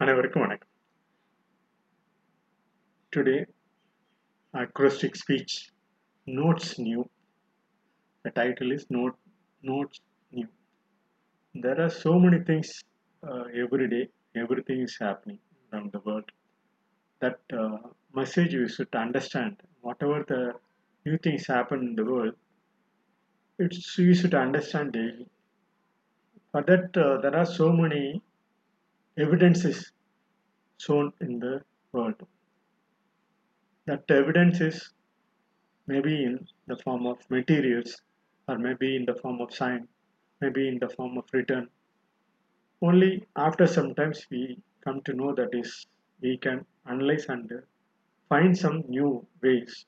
அனைவருக்கும் வணக்கம் today acrostic speech notes new the title is note notes new there are so many things uh, every day everything is happening around the world that uh, message you should understand whatever the new things happen in the world it's you should understand daily for that uh, there are so many evidences shown in the world. That evidence is maybe in the form of materials or maybe in the form of sign, maybe in the form of written. Only after sometimes we come to know that is we can analyze and find some new ways.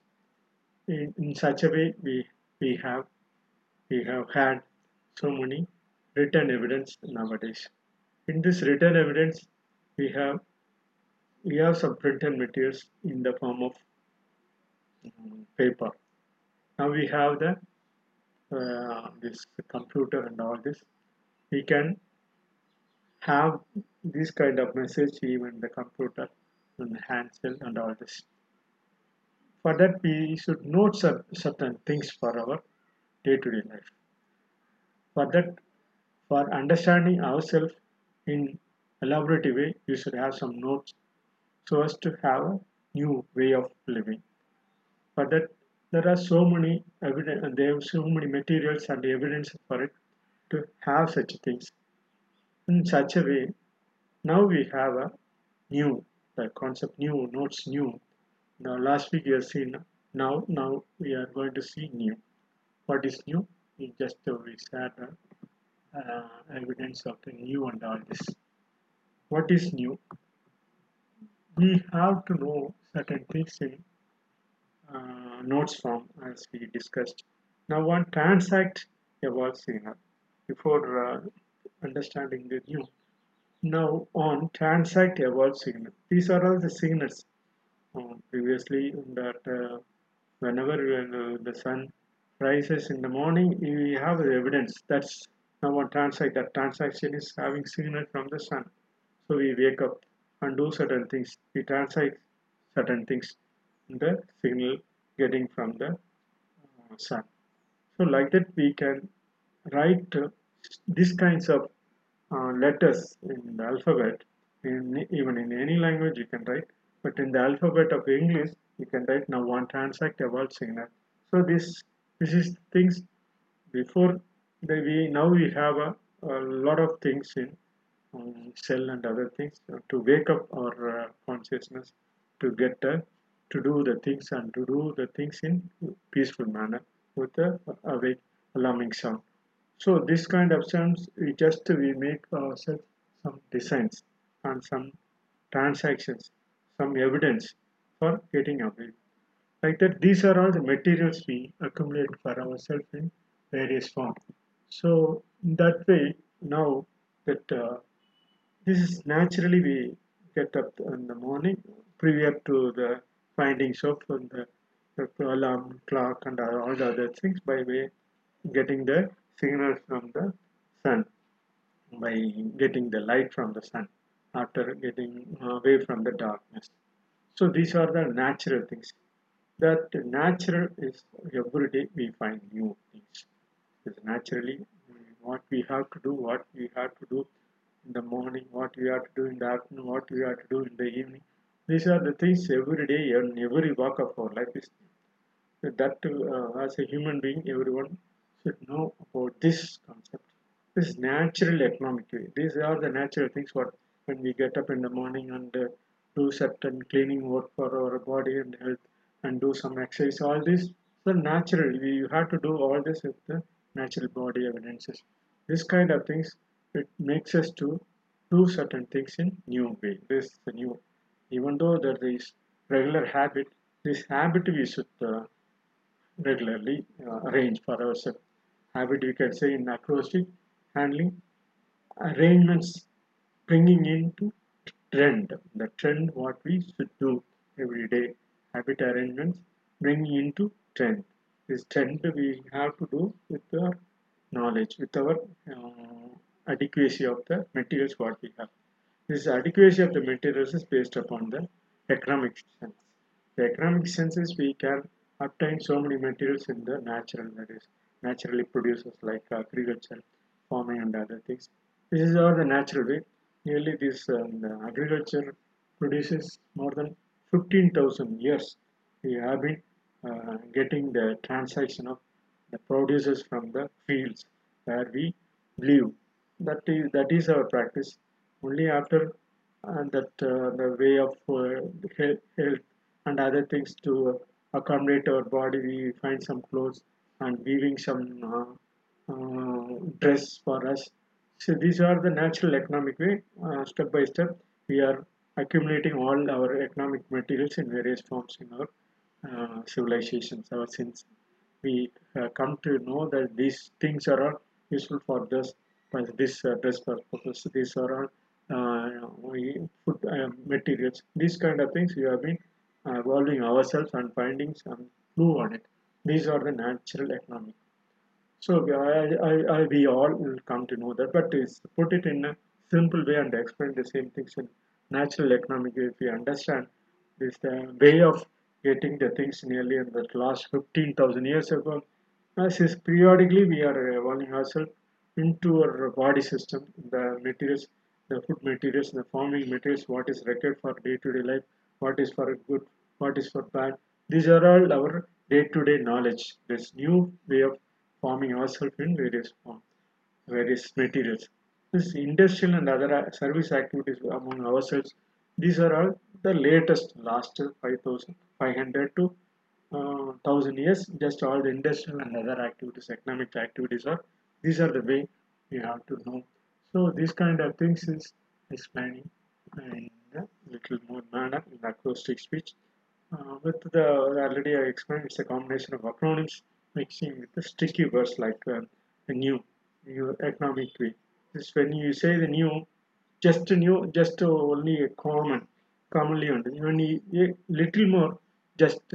In, in such a way we we have we have had so many written evidence nowadays. In this written evidence we have we have some printed materials in the form of um, paper. Now we have the uh, this computer and all this. We can have this kind of message even the computer and handheld and all this. For that we should note cer- certain things for our day-to-day life. For that, for understanding ourselves in elaborate way, you should have some notes so as to have a new way of living. For that, there are so many evidence, there are so many materials and evidence for it to have such things. In such a way, now we have a new, the concept new, notes new. Now last week we have seen now, now we are going to see new. What is new? We just uh, we said uh, uh, evidence of the new and all this. What is new? We have to know certain things in uh, notes form as we discussed. Now one transact evolves signal before uh, understanding the new. Now on transact evolve signal. These are all the signals. Um, previously that uh, whenever uh, the sun rises in the morning, we have the evidence. That's now on transact. That transaction is having signal from the sun. So we wake up and do certain things. We translate certain things in the signal getting from the uh, sun. So like that we can write uh, these kinds of uh, letters in the alphabet. In, even in any language you can write, but in the alphabet of English you can write now one transact about signal. So this this is things before we now we have a, a lot of things in cell and other things uh, to wake up our uh, consciousness to get uh, to do the things and to do the things in peaceful manner with a awake alarming sound. So this kind of sounds we just we make ourselves some designs and some transactions some evidence for getting awake like that these are all the materials we accumulate for ourselves in various form so in that way now that uh, this is naturally we get up in the morning prior to the findings of the, alarm clock and all the other things by way getting the signals from the sun by getting the light from the sun after getting uh, away from the darkness. So these are the natural things. That natural is every day we find new things. It's naturally what we have to do what we have to do in the morning, what we have to do in the afternoon, what we have to do in the evening. These are the things every day in every walk of our life is that uh, as a human being, everyone should know about this concept. This natural economic way. These are the natural things what when we get up in the morning and uh, do certain cleaning work for our body and health and do some exercise. All this so natural. You have to do all this with the natural body evidences. This kind of things it makes us to do certain things in new way. This is new. Even though there is regular habit, this habit we should uh, regularly uh, arrange for ourselves. Habit we can say in acrostic handling arrangements bringing into trend. The trend what we should do every day. Habit arrangements bringing into trend. This trend we have to do with our knowledge, with our uh, adequacy of the materials what we have. This adequacy of the materials is based upon the economic sense. The economic sense is we can obtain so many materials in the natural, that is, naturally producers like agriculture, farming, and other things. This is all the natural way. Nearly this um, agriculture produces more than 15,000 years. We have been uh, getting the transaction of the producers from the fields where we live. That is that is our practice. Only after uh, that uh, the way of uh, health, and other things to accommodate our body, we find some clothes and weaving some dress for us. So these are the natural economic way. Uh, step by step, we are accumulating all our economic materials in various forms in our uh, civilizations ever since we uh, come to know that these things are useful for this for this uh, dress purpose. These are all uh, food uh, materials. These kind of things we have been evolving ourselves and finding some clue on it. These are the natural economic. So I, I, I, we all will come to know that but put it in a simple way and explain the same things in natural economic if we understand this the way of getting the things nearly in the last 15,000 years ago. As is periodically we are evolving ourselves into our body system, the materials, the food materials, the farming materials, what is required for day-to-day life, what is for good, what is for bad. These are all our day-to-day knowledge. This new way of forming ourselves in various forms, various materials. This industrial and other service activities among ourselves, these are all the latest last 5500 to uh, 1000 years just all the industrial and other activities economic activities are these are the way we have to know so this kind of things is explaining in a little more manner in acrostic speech uh, with the already I explained it's a combination of acronyms mixing with the sticky words like uh, the new new economic way this when you say the new just new just only a common commonly understood. only a little more just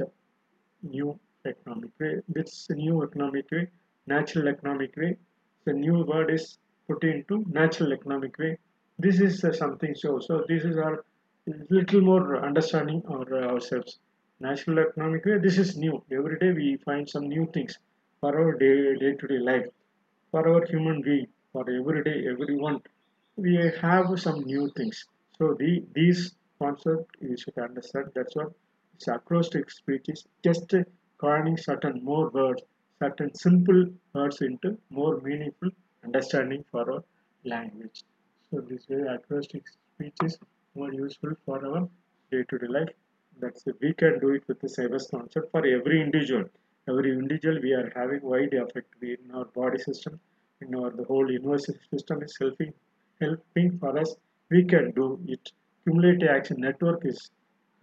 new economic way. This new economic way, natural economic way. The new word is put into natural economic way. This is uh, something so. So this is our little more understanding of uh, ourselves. Natural economic way. This is new. Every day we find some new things for our day day to day life, for our human being, for every day everyone. We have some new things. So the these concept you should understand that's what it's acrostic speech is just coining certain more words certain simple words into more meaningful understanding for our language. So this way acrostic speech is more useful for our day-to-day life. That's it. we can do it with the Sybes concept for every individual. Every individual we are having wide effect in our body system in our the whole universal system is helping helping for us. We can do it. Cumulative action network is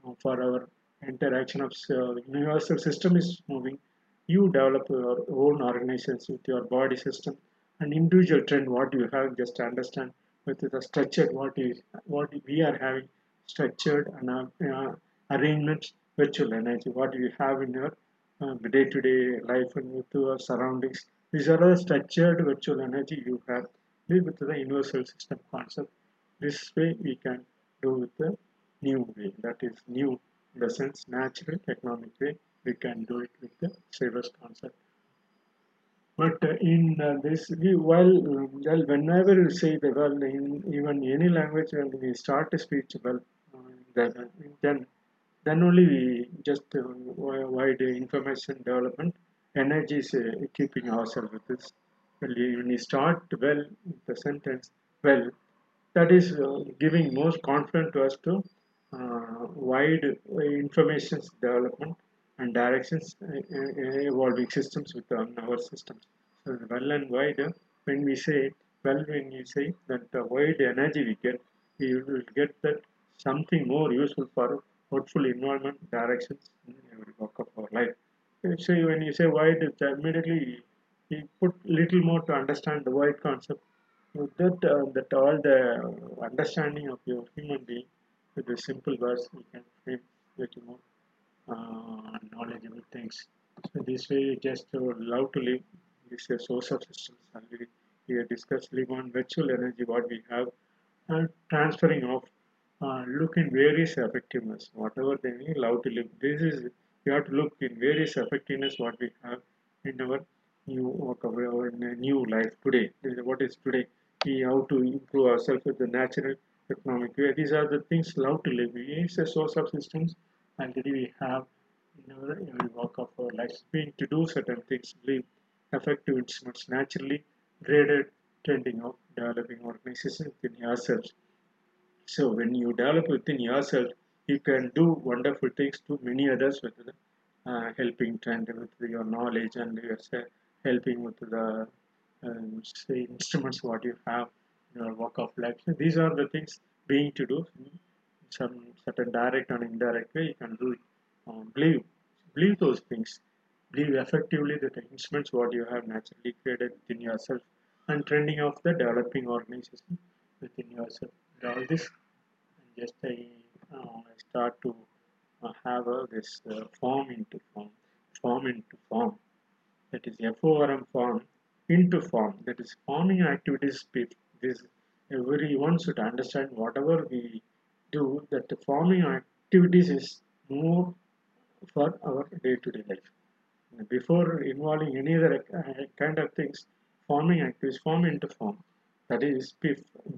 uh, for our interaction of uh, universal system is moving you develop your own organizations with your body system and individual trend what you have just understand with the structured what is what we are having structured and uh, uh, arrangements virtual energy what you have in your uh, day-to-day life and with your surroundings. These are the structured virtual energy you have with the universal system concept. This way we can do with the new way that is new in the sense natural economic way we can do it with the Sybes concept. But uh, in uh, this we while well whenever we say the well in even any language when we start a speech well uh, then then then only we just uh, wide information development energy is uh, keeping ourselves with this. Well when you start well the sentence well that is uh, giving most confidence to us to uh, wide information development and directions uh, uh, evolving systems within our systems. So well and wide, uh, when we say well, when you say that the wide energy we get, we will get that something more useful for hopeful environment directions in every walk of our life. So when you say wide, immediately you put little more to understand the wide concept with that, uh, that all the understanding of your human being with the simple words, you can frame little more uh, knowledgeable things. So this way, you just to love to live This is a source of systems. Already we have discussed live on virtual energy, what we have and transferring of uh, look in various effectiveness. Whatever they need love to live. This is we have to look in various effectiveness what we have in our new work our new life today. What is today. We how to improve ourselves with the natural economic way. These are the things love to live. Is a source of systems already we have in our every walk of our lives being to do certain things live effective instruments naturally graded trending of developing organizations within yourselves so when you develop within yourself, you can do wonderful things to many others with the uh, helping trend with your knowledge and your say, helping with the um, instruments what you have in your work of life. So these are the things being to do in some certain direct and indirect way. You can do it. Um, believe believe those things. Believe effectively that the instruments what you have naturally created within yourself and trending of the developing organization within yourself. and All this just I, uh, start to uh, have uh, this form into farm, form into farm. That is FORM form into farm. That is forming activities. This everyone should understand whatever we do. That the forming activities is more for our day-to-day life. Before involving any other uh, kind of things, forming activities form into farm. That is,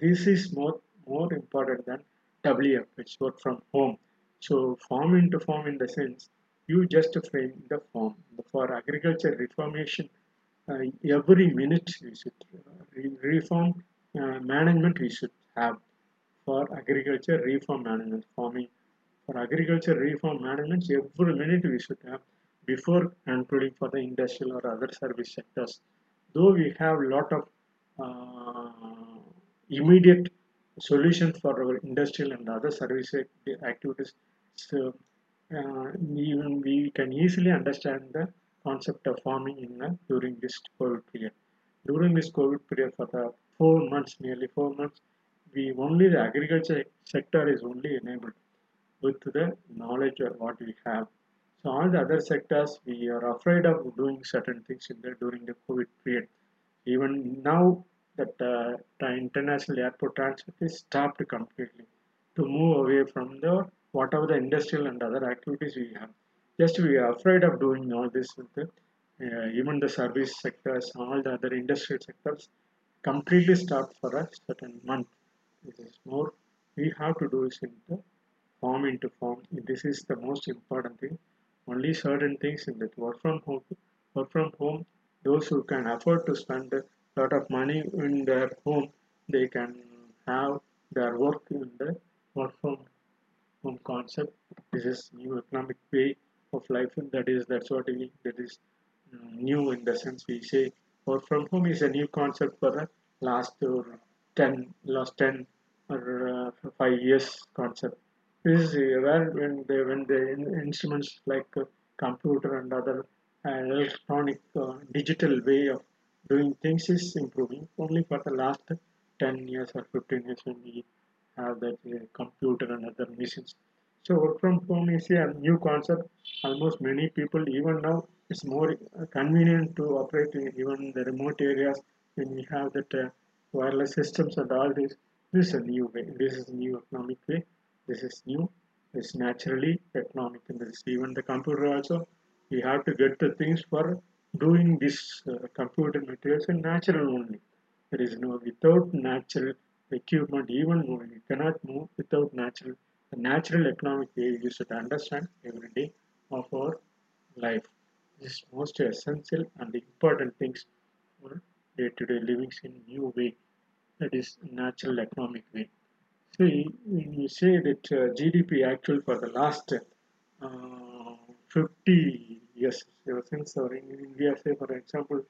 this is more more important than WF, which work from home. So form into farm in the sense you just frame the form. For agriculture reformation, uh, every minute we should uh, reform uh, management we should have for agriculture reform management farming for agriculture reform management every minute we should have before including for the industrial or other service sectors though we have a lot of uh, immediate solutions for our industrial and other service activities. So uh, even we can easily understand the concept of farming in during this COVID period. During this COVID period for the four months, nearly four months, we only the agriculture sector is only enabled with the knowledge of what we have. So all the other sectors, we are afraid of doing certain things in there during the COVID period. Even now, that uh, the international airport transport is stopped completely to move away from the whatever the industrial and other activities we have. Just we are afraid of doing all this with the, uh, even the service sectors, all the other industrial sectors completely stopped for a certain month. This is more we have to do is in the form into farm. This is the most important thing. Only certain things in that work from home, work from home. Those who can afford to spend a lot of money in their home they can have their work in the work from home concept this is new economic way of life that is that's what we that is new in the sense we say work from home is a new concept for the last uh, 10 last 10 or uh, 5 years concept. This is where when they when the instruments like uh, computer and other electronic uh, digital way of doing things is improving. Only for the last 10 years or 15 years when we have that uh, computer and other machines. So work from home is a new concept. Almost many people even now it's more convenient to operate in even the remote areas when we have that uh, wireless systems and all this this is a new way this is a new economic way this is new it's naturally economic and this even the computer also we have to get the things for doing this uh, computer materials in natural only. There is no without natural equipment, even moving. You cannot move without natural. The natural economic way you should understand every day of our life. This is most essential and important things for day-to-day living in new way. That is natural economic way. See, when you say that uh, GDP actual for the last uh, 50 yes since or in india say for example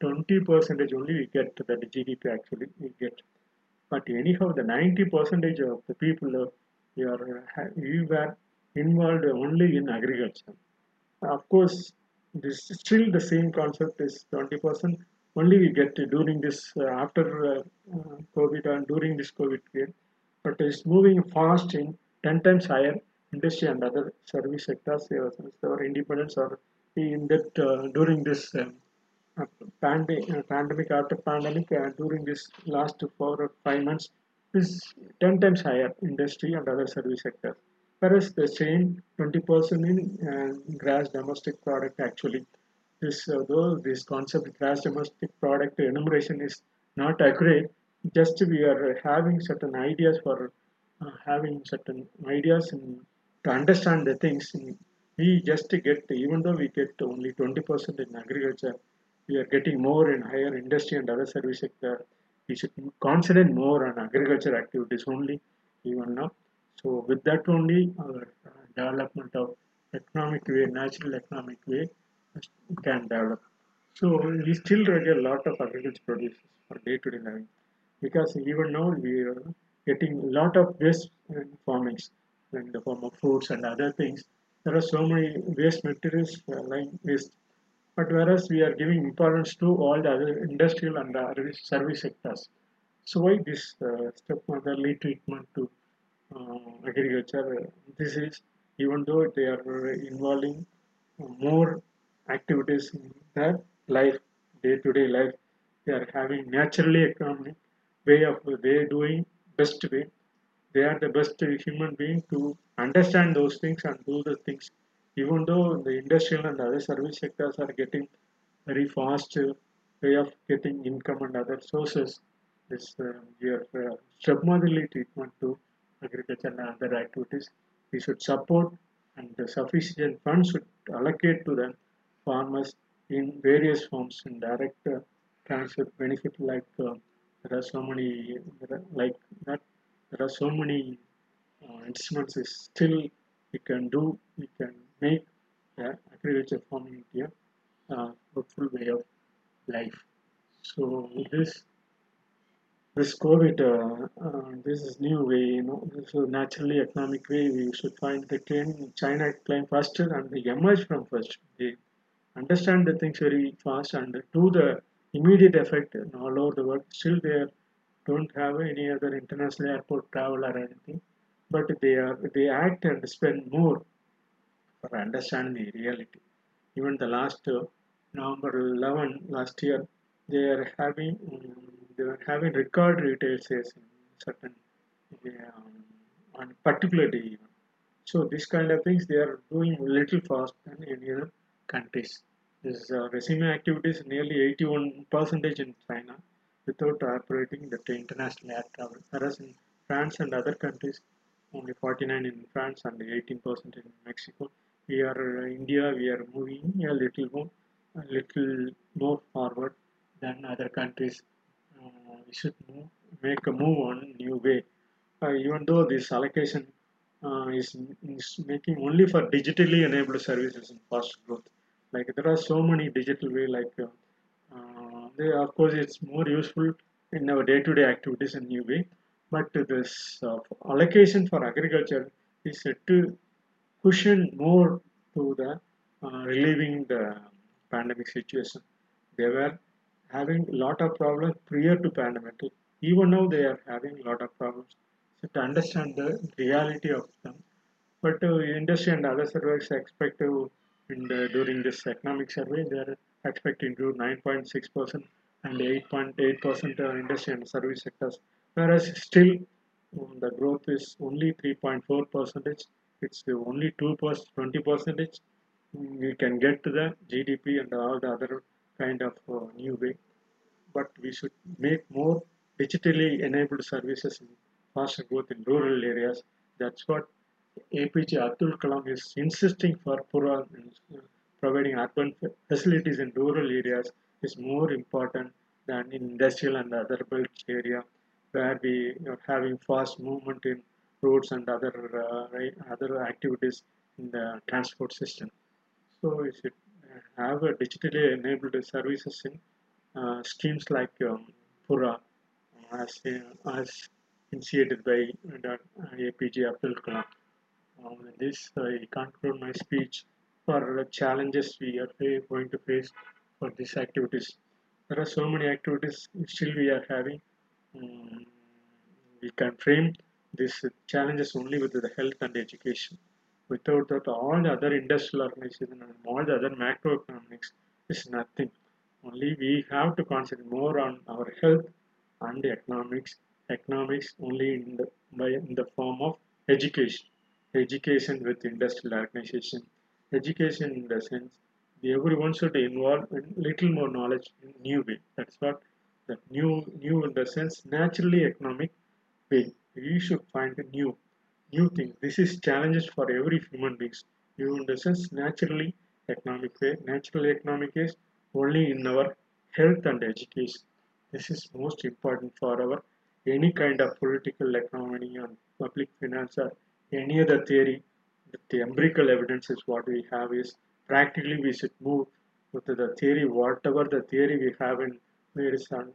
20 percentage only we get that gdp actually we get. But anyhow the 90 percentage of the people we are we were involved only in agriculture. Of course this still the same concept is 20 percent only we get during this uh, after uh, covid and during this covid period but it's moving fast in 10 times higher industry and other service sectors or independence or in that uh, during this uh, pandemic, uh, after pandemic uh, during this last four or five months is 10 times higher industry and other service sectors. Whereas the same 20% in uh, gross domestic product actually this uh, though this concept gross domestic product enumeration is not accurate. Just we are having certain ideas for uh, having certain ideas to understand the things. We just get even though we get only 20% in agriculture we are getting more in higher industry and other service sector. We should concentrate more on agriculture activities only even now. So with that only our uh, development of economic way natural economic way can develop so we still require a lot of agriculture producers for day-to-day living because even now we are getting a lot of waste in in the form of fruits and other things. There are so many waste materials uh, lying waste. But whereas we are giving importance to all the other industrial and other service sectors. So why this uh, stepmotherly treatment to uh, agriculture? This is even though they are involving more activities in their life, day-to-day life, they are having naturally economic way of they doing best way. They are the best human being to understand those things and do the things. Even though the industrial and other service sectors are getting very fast way of getting income and other sources, this uh, your uh, stepmotherly treatment to agriculture and other activities, we should support and the sufficient funds should allocate to the farmers in various forms in direct uh, transfer benefit like uh, there are so many like that there are so many uh, instruments is still we can do we can make yeah, agriculture farming India uh, fruitful way of life so this this COVID, uh, uh, this is new way, you know, this is naturally economic way. We should find the train. China climb faster and they emerge from first. They understand the things very fast and do the immediate effect all over the world. Still, they don't have any other international airport travel or anything, but they are they act and spend more for understanding the reality. Even the last uh, November 11 last year, they are having um, they were having record retail sales in certain um, on particular day. So this kind of things they are doing little fast than any other countries. This uh, resume activities nearly 81 percentage in China without operating the international air travel. Whereas in France and other countries, only 49 in France and 18 percent in Mexico. We are uh, India. We are moving a little more, a little more forward than other countries uh, we should move, make a move on new way. Uh, even though this allocation uh, is, is making only for digitally enabled services in fast growth. Like there are so many digital way like uh, uh, they, of course it's more useful in our day-to-day activities in new way. But this uh, allocation for agriculture is to cushion more to the relieving the pandemic situation. They were having a lot of problems prior to pandemic. Even now they are having a lot of problems. So to understand the reality of them. But uh, industry and other surveys expect to, in the, during this economic survey, they are expecting to 9.6% and 8.8% uh, industry and service sectors. Whereas still um, the growth is only 3.4 percentage. It's only 2 20 percentage. We can get to the GDP and all the other kind of uh, new way but we should make more digitally enabled services in faster growth in rural areas that's what apj abdul kalam is insisting for Pura providing urban facilities in rural areas is more important than in industrial and other built area where we are having fast movement in roads and other uh, other activities in the transport system so we should have a digitally enabled services in uh, schemes like um, Pura, uh, as, uh, as initiated by APJ Abdul Kalam. Uh, this I conclude my speech for the challenges we are going to face for these activities. There are so many activities still we are having. Um, we can frame these challenges only with the health and education. Without that, all the other industrial organizations and all the other macroeconomics is nothing. Only we have to concentrate more on our health and economics economics only in the by in the form of education education with industrial organization. Education in the sense everyone should involve in little more knowledge in new way. That's what the new new in the sense naturally economic way. You should find a new new thing. This is challenges for every human beings. New in the sense naturally economic way natural economic is only in our health and education. This is most important for our any kind of political economy and public finance or any other theory the empirical evidence is what we have is practically we should move with the theory whatever the theory we have in various um,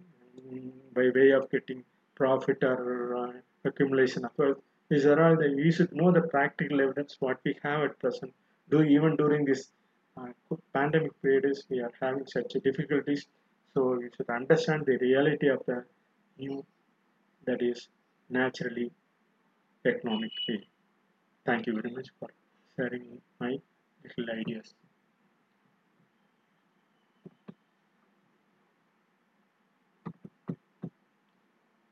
by way of getting profit or uh, accumulation of wealth these are all the we should know the practical evidence what we have at present. Do even during this uh, pandemic period is we are having such difficulties so we should understand the reality of the new that is naturally economic way thank you very much for sharing my little ideas